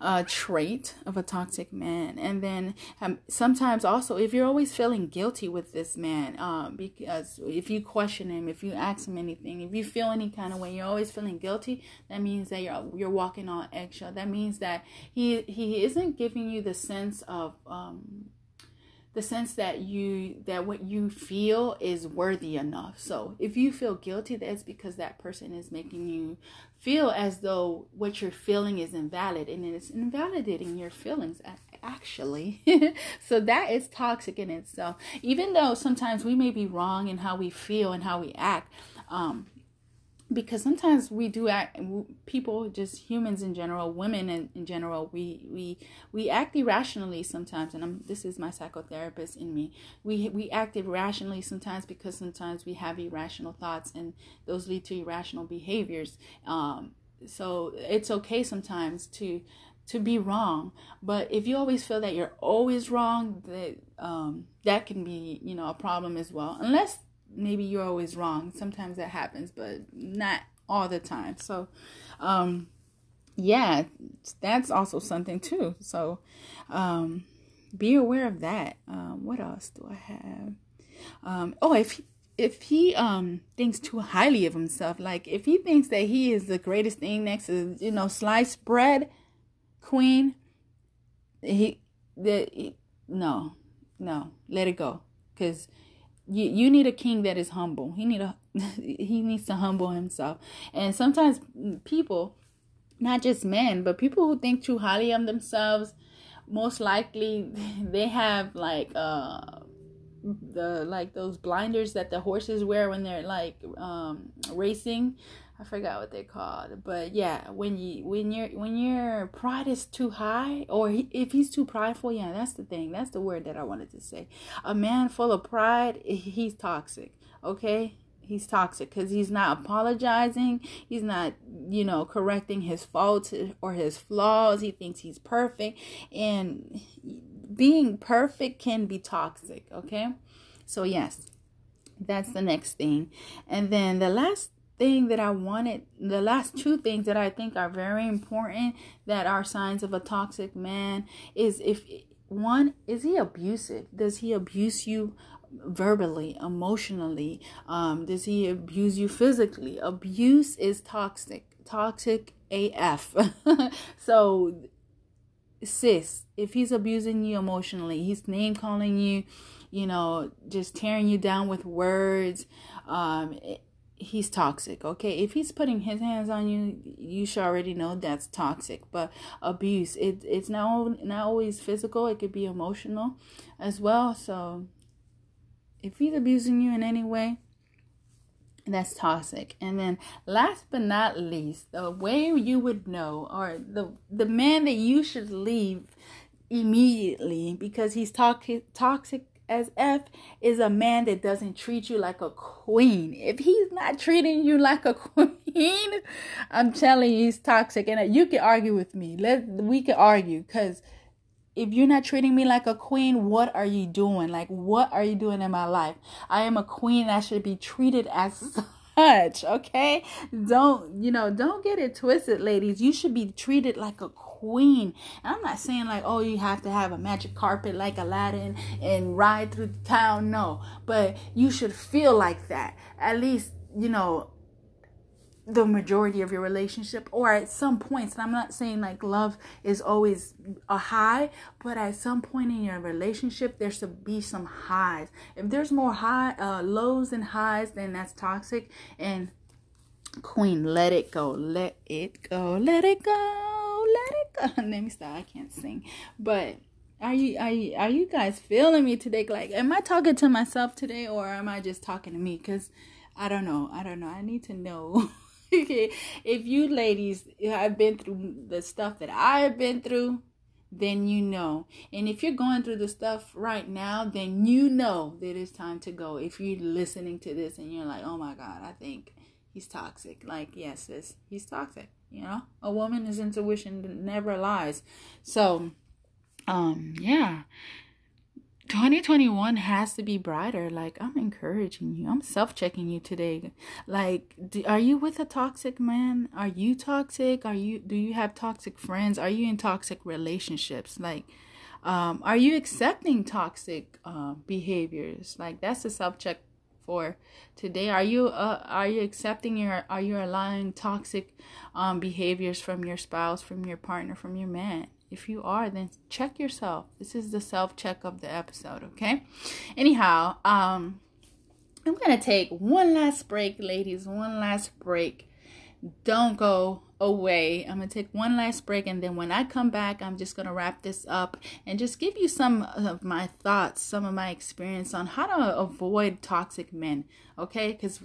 uh, trait of a toxic man. And then um, sometimes also, if you're always feeling guilty with this man, um, because if you question him, if you ask him anything, if you feel any kind of way, you're always feeling guilty. That means that you're you're walking on eggshell. That means that he he isn't giving you the sense of um, the sense that you that what you feel is worthy enough. So if you feel guilty, that's because that person is making you feel as though what you're feeling is invalid and it's invalidating your feelings actually. so that is toxic in itself. Even though sometimes we may be wrong in how we feel and how we act, um, because sometimes we do act people just humans in general women in, in general we we we act irrationally sometimes and I'm, this is my psychotherapist in me. We we act irrationally sometimes because sometimes we have irrational thoughts and those lead to irrational behaviors. Um, so it's okay sometimes to to be wrong but if you always feel that you're always wrong that um, that can be you know a problem as well unless maybe you're always wrong. Sometimes that happens, but not all the time. So, um, yeah, that's also something too. So, um, be aware of that. Um, what else do I have? Um, oh, if he, if he um thinks too highly of himself, like if he thinks that he is the greatest thing next to you know sliced bread, queen, he the no no let it go because you, you need a king that is humble. He need a he needs to humble himself. And sometimes people, not just men, but people who think too highly of themselves, most likely they have like uh the like those blinders that the horses wear when they're like um racing I forgot what they're called, but yeah, when you when your when your pride is too high, or he, if he's too prideful, yeah, that's the thing. That's the word that I wanted to say. A man full of pride, he's toxic. Okay, he's toxic because he's not apologizing. He's not, you know, correcting his faults or his flaws. He thinks he's perfect, and being perfect can be toxic. Okay, so yes, that's the next thing, and then the last thing that I wanted, the last two things that I think are very important that are signs of a toxic man is if one, is he abusive? Does he abuse you verbally, emotionally? Um, does he abuse you physically? Abuse is toxic, toxic AF. so, sis, if he's abusing you emotionally, he's name calling you, you know, just tearing you down with words, um, he's toxic okay? If he's putting his hands on you you should already know that's toxic. But abuse it it's not not always physical it could be emotional as well. So if he's abusing you in any way that's toxic. And then last but not least, the way you would know or the the man that you should leave immediately because he's toxic toxic as F is a man that doesn't treat you like a queen. If he's not treating you like a queen, I'm telling you he's toxic. And you can argue with me. Let we can argue because if you're not treating me like a queen, what are you doing? Like, what are you doing in my life? I am a queen. I should be treated as such. Okay. Don't, you know, don't get it twisted, ladies. You should be treated like a queen. And I'm not saying like, oh, you have to have a magic carpet like Aladdin and ride through the town. No, but you should feel like that. At least, you know, the majority of your relationship or at some points and i'm not saying like love is always a high but at some point in your relationship there should be some highs if there's more high uh, lows and highs then that's toxic and queen let it go let it go let it go let me stop i can't sing but are you are you, are you guys feeling me today like am i talking to myself today or am i just talking to me because i don't know i don't know i need to know okay, if you ladies have been through the stuff that I've been through, then you know. And if you're going through the stuff right now, then you know that it's time to go. If you're listening to this and you're like, oh my God, I think he's toxic. Like, yes, sis, he's toxic. You know, a woman's intuition never lies. So, um, yeah. 2021 has to be brighter. Like, I'm encouraging you. I'm self checking you today. Like, do, are you with a toxic man? Are you toxic? Are you, do you have toxic friends? Are you in toxic relationships? Like, um, are you accepting toxic uh, behaviors? Like, that's a self check for today. Are you, uh, are you accepting your, are you allowing toxic um, behaviors from your spouse, from your partner, from your man? If you are, then check yourself. This is the self check of the episode, okay? Anyhow, um I'm to take one last break, ladies, one last break. Don't go away. I'm going to take one last break and then when I come back, I'm just going to wrap this up and just give you some of my thoughts, some of my experience on how to avoid toxic men, okay? Cuz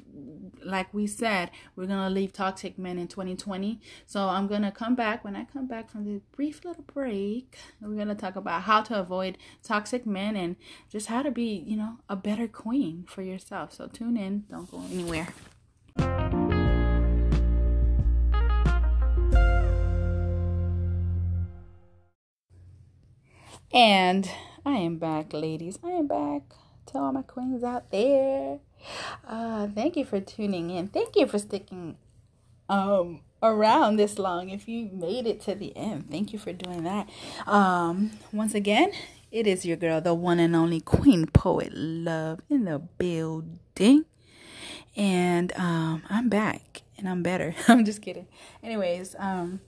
like we said, we're going to leave toxic men in 2020. So I'm going to come back when I come back from this brief little break. We're going to talk about how to avoid toxic men and just how to be, you know, a better queen for yourself. So tune in, don't go anywhere. And I am back, ladies. I am back to all my queens out there. Uh, thank you for tuning in. Thank you for sticking um around this long. If you made it to the end, thank you for doing that. Um, once again, it is your girl, the one and only Queen Poet Love in the building. And um, I'm back and I'm better. I'm just kidding. Anyways, um,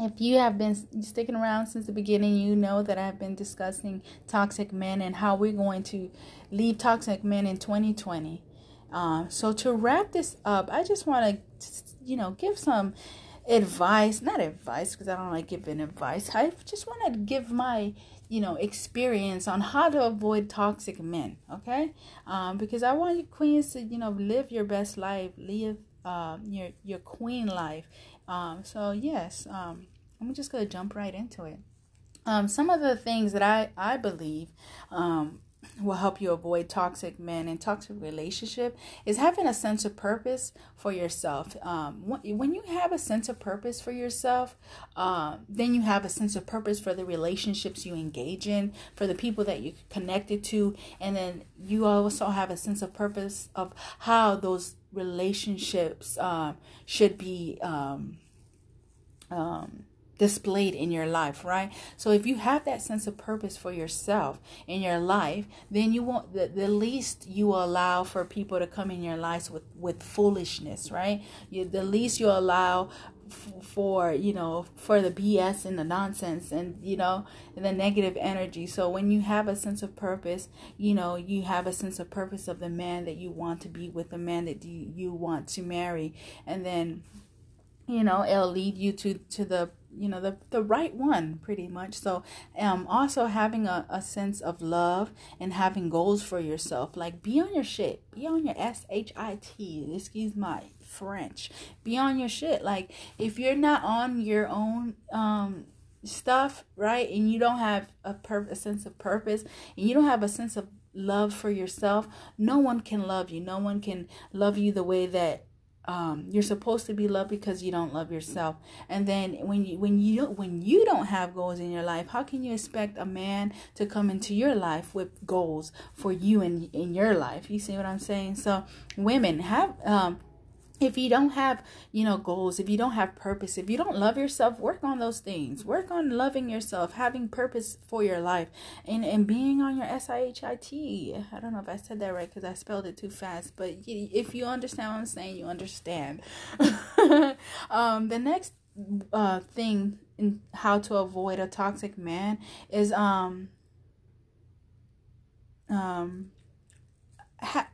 if you have been sticking around since the beginning, you know that I've been discussing toxic men and how we're going to leave toxic men in 2020. Um, so to wrap this up, I just want to, you know, give some advice. Not advice because I don't like giving advice. I just want to give my, you know, experience on how to avoid toxic men. Okay, um, because I want you queens to, you know, live your best life, live uh, your your queen life. Um, so yes, um, I'm just gonna jump right into it. Um, some of the things that I I believe um, will help you avoid toxic men and toxic relationship is having a sense of purpose for yourself. Um, when you have a sense of purpose for yourself, uh, then you have a sense of purpose for the relationships you engage in, for the people that you connected to, and then you also have a sense of purpose of how those relationships uh, should be um, um, displayed in your life, right? So if you have that sense of purpose for yourself in your life, then you want the, the least you allow for people to come in your lives with with foolishness, right? You the least you allow for you know for the bs and the nonsense and you know the negative energy. So when you have a sense of purpose you know you have a sense of purpose of the man that you want to be with the man that you, you want to marry. And then you know it'll lead you to to the you know the the right one pretty much. So um also having a, a sense of love and having goals for yourself. Like be on your shit. Be on your s-h-i-t excuse my french. Be on your shit. Like if you're not on your own um stuff right and you don't have a, pur- a sense of purpose and you don't have a sense of love for yourself no one can love you. No one can love you the way that um, you're supposed to be loved because you don't love yourself. And then when you when you when you don't have goals in your life how can you expect a man to come into your life with goals for you in in your life? You see what i'm saying? So women have um if you don't have you know goals if you don't have purpose if you don't love yourself work on those things. Work on loving yourself having purpose for your life and and being on your s-i-h-i-t i don't know if i said that right because i spelled it too fast but if you understand what i'm saying you understand. Um the next uh thing in how to avoid a toxic man is um um ha-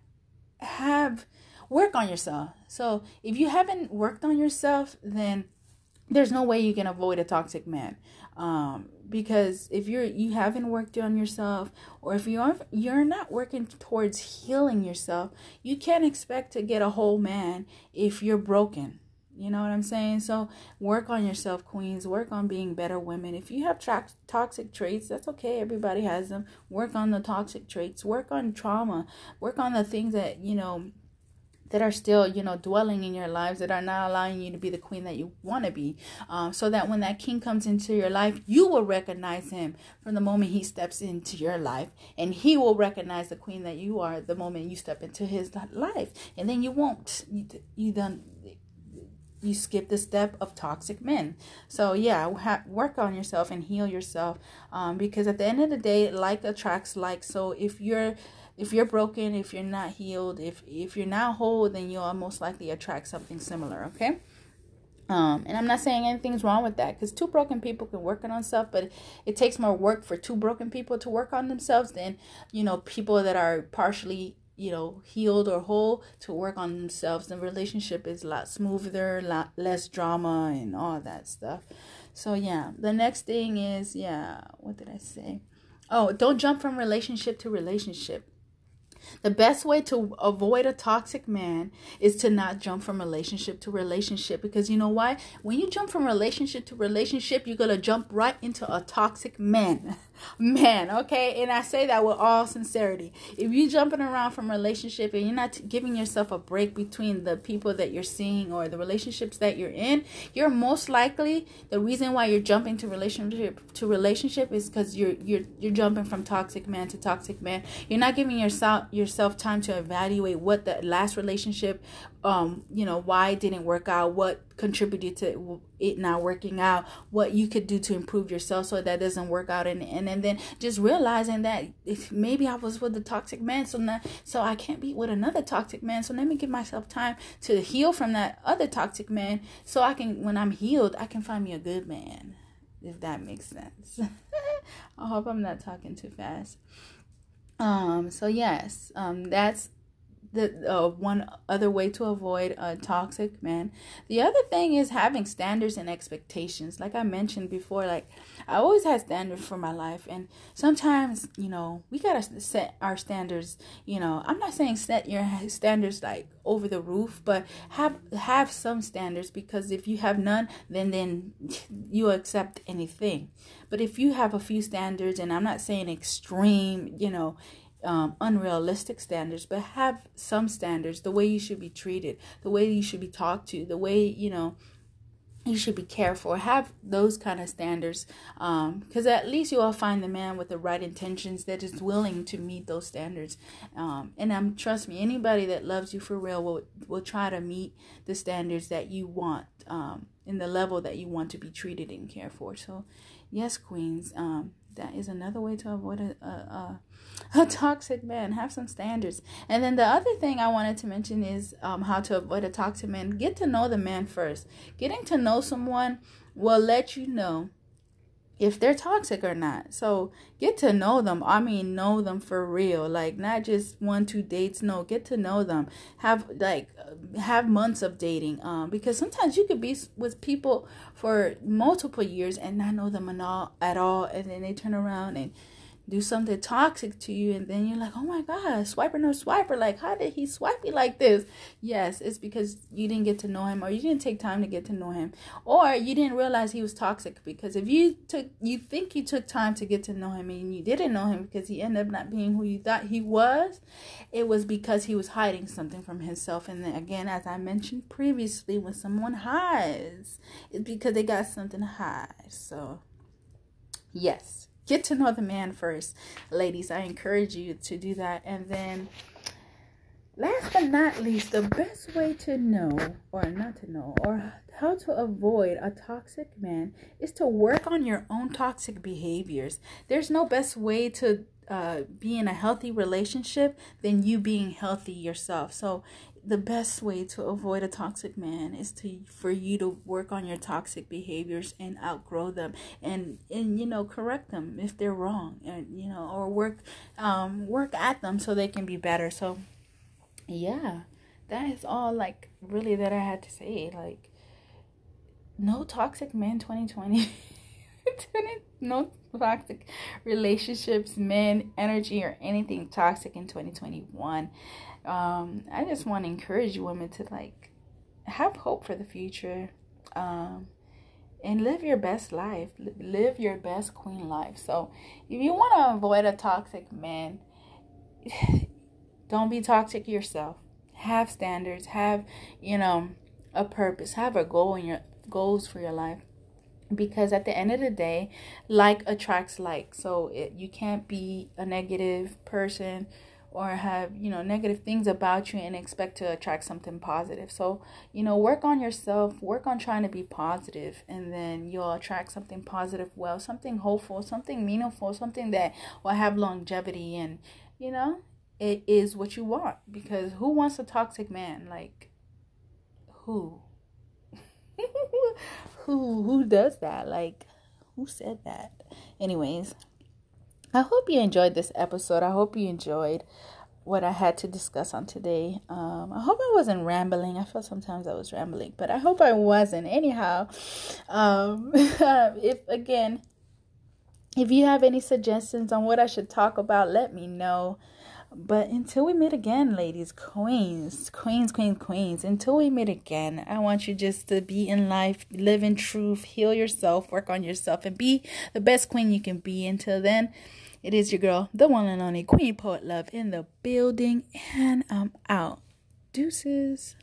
have work on yourself. So if you haven't worked on yourself, then there's no way you can avoid a toxic man. Um, because if you're you haven't worked on yourself, or if you are you're not working towards healing yourself, you can't expect to get a whole man if you're broken. You know what I'm saying? So work on yourself, queens. Work on being better women. If you have tra- toxic traits, that's okay. Everybody has them. Work on the toxic traits. Work on trauma. Work on the things that, you know, that are still you know dwelling in your lives that are not allowing you to be the queen that you want to be um, so that when that king comes into your life you will recognize him from the moment he steps into your life and he will recognize the queen that you are the moment you step into his life and then you won't you, you done you skip the step of toxic men. So yeah, ha- work on yourself and heal yourself, um, because at the end of the day, like attracts like. So if you're if you're broken, if you're not healed, if if you're not whole, then you'll most likely attract something similar. Okay. Um, and I'm not saying anything's wrong with that because two broken people can work on stuff, but it takes more work for two broken people to work on themselves than you know people that are partially you know healed or whole to work on themselves. The relationship is a lot smoother, lot less drama, and all that stuff. So yeah, the next thing is yeah, what did I say? Oh, don't jump from relationship to relationship the best way to avoid a toxic man is to not jump from relationship to relationship because you know why? When you jump from relationship to relationship, you're going to jump right into a toxic man. man, okay? And I say that with all sincerity. If you're jumping around from relationship and you're not giving yourself a break between the people that you're seeing or the relationships that you're in, you're most likely the reason why you're jumping to relationship to relationship is cuz you're you're you're jumping from toxic man to toxic man. You're not giving yourself yourself time to evaluate what the last relationship um you know why it didn't work out what contributed to it not working out what you could do to improve yourself so that doesn't work out and and, and then just realizing that if maybe I was with a toxic man so now so I can't be with another toxic man. So let me give myself time to heal from that other toxic man so I can when I'm healed I can find me a good man if that makes sense. I hope I'm not talking too fast. Um so yes um that's the uh, one other way to avoid a toxic man. The other thing is having standards and expectations. Like I mentioned before, like I always had standards for my life, and sometimes you know we gotta set our standards. You know, I'm not saying set your standards like over the roof, but have have some standards because if you have none, then then you accept anything. But if you have a few standards, and I'm not saying extreme, you know um, unrealistic standards, but have some standards, the way you should be treated, the way you should be talked to, the way, you know, you should be careful. Have those kind of standards because um, at least you will find the man with the right intentions that is willing to meet those standards. Um, and I'm trust me, anybody that loves you for real will will try to meet the standards that you want um, in the level that you want to be treated and cared for. So, yes, queens, um, that is another way to avoid a, a, a a toxic man. Have some standards. And then the other thing I wanted to mention is um, how to avoid a toxic man. Get to know the man first. Getting to know someone will let you know if they're toxic or not. So get to know them. I mean, know them for real. Like not just one two dates. No, get to know them. Have like have months of dating. Um, because sometimes you could be with people for multiple years and not know them at all, at all, and then they turn around and do something toxic to you and then you're like oh my god swiper no swiper like how did he swipe me like this? Yes it's because you didn't get to know him or you didn't take time to get to know him or you didn't realize he was toxic because if you took you think you took time to get to know him and you didn't know him because he ended up not being who you thought he was it was because he was hiding something from himself. And then again as i mentioned previously when someone hides it's because they got something to hide. So yes get to know the man first ladies. I encourage you to do that. And then last but not least the best way to know or not to know or how to avoid a toxic man is to work on your own toxic behaviors. There's no best way to uh, be in a healthy relationship than you being healthy yourself. So the best way to avoid a toxic man is to for you to work on your toxic behaviors and outgrow them and and you know correct them if they're wrong and you know or work um work at them so they can be better. So yeah that is all like really that i had to say like no toxic man 2020 no toxic relationships men energy or anything toxic in 2021 um, I just want to encourage you women to like have hope for the future um, and live your best life. Live your best queen life. So, if you want to avoid a toxic man, don't be toxic yourself. Have standards. Have you know a purpose. Have a goal in your goals for your life. Because at the end of the day, like attracts like. So it, you can't be a negative person or have you know negative things about you and expect to attract something positive. So you know work on yourself work on trying to be positive and then you'll attract something positive. Well something hopeful something meaningful something that will have longevity. And you know it is what you want because who wants a toxic man? Like who? Who who does that? Like who said that? Anyways I hope you enjoyed this episode. I hope you enjoyed what I had to discuss on today. Um, I hope I wasn't rambling. I felt sometimes I was rambling, but I hope I wasn't. Anyhow, um, if again, if you have any suggestions on what I should talk about, let me know. But until we meet again, ladies, queens, queens, queens, queens, until we meet again, I want you just to be in life, live in truth, heal yourself, work on yourself, and be the best queen you can be. Until then, it is your girl, the one and only Queen Poet Love in the building, and I'm out. Deuces.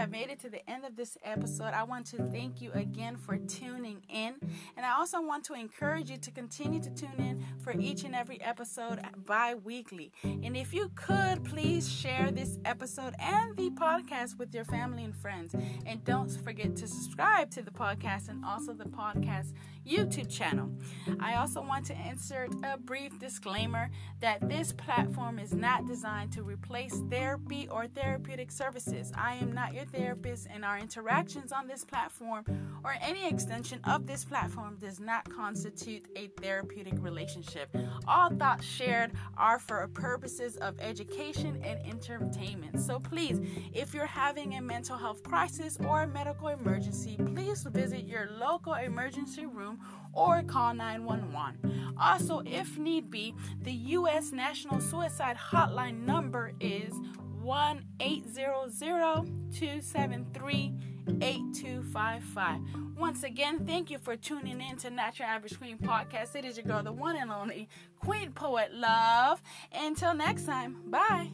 Have made it to the end of this episode, I want to thank you again for tuning in. And I also want to encourage you to continue to tune in for each and every episode bi weekly. And if you could, please share this episode and the podcast with your family and friends. And don't forget to subscribe to the podcast and also the podcast YouTube channel. I also want to insert a brief disclaimer that this platform is not designed to replace therapy or therapeutic services. I am not your therapist, and our interactions on this platform or any extension of this platform does not constitute a therapeutic relationship. All thoughts shared are for purposes of education and entertainment. So please, if you're having a mental health crisis or a medical emergency, please visit your local emergency room or call 911. Also, if need be, the U.S. National Suicide Hotline number is 1 800 273 8255. Once again, thank you for tuning in to Not Your Average Queen Podcast. It is your girl, the one and only Queen Poet Love. Until next time, bye.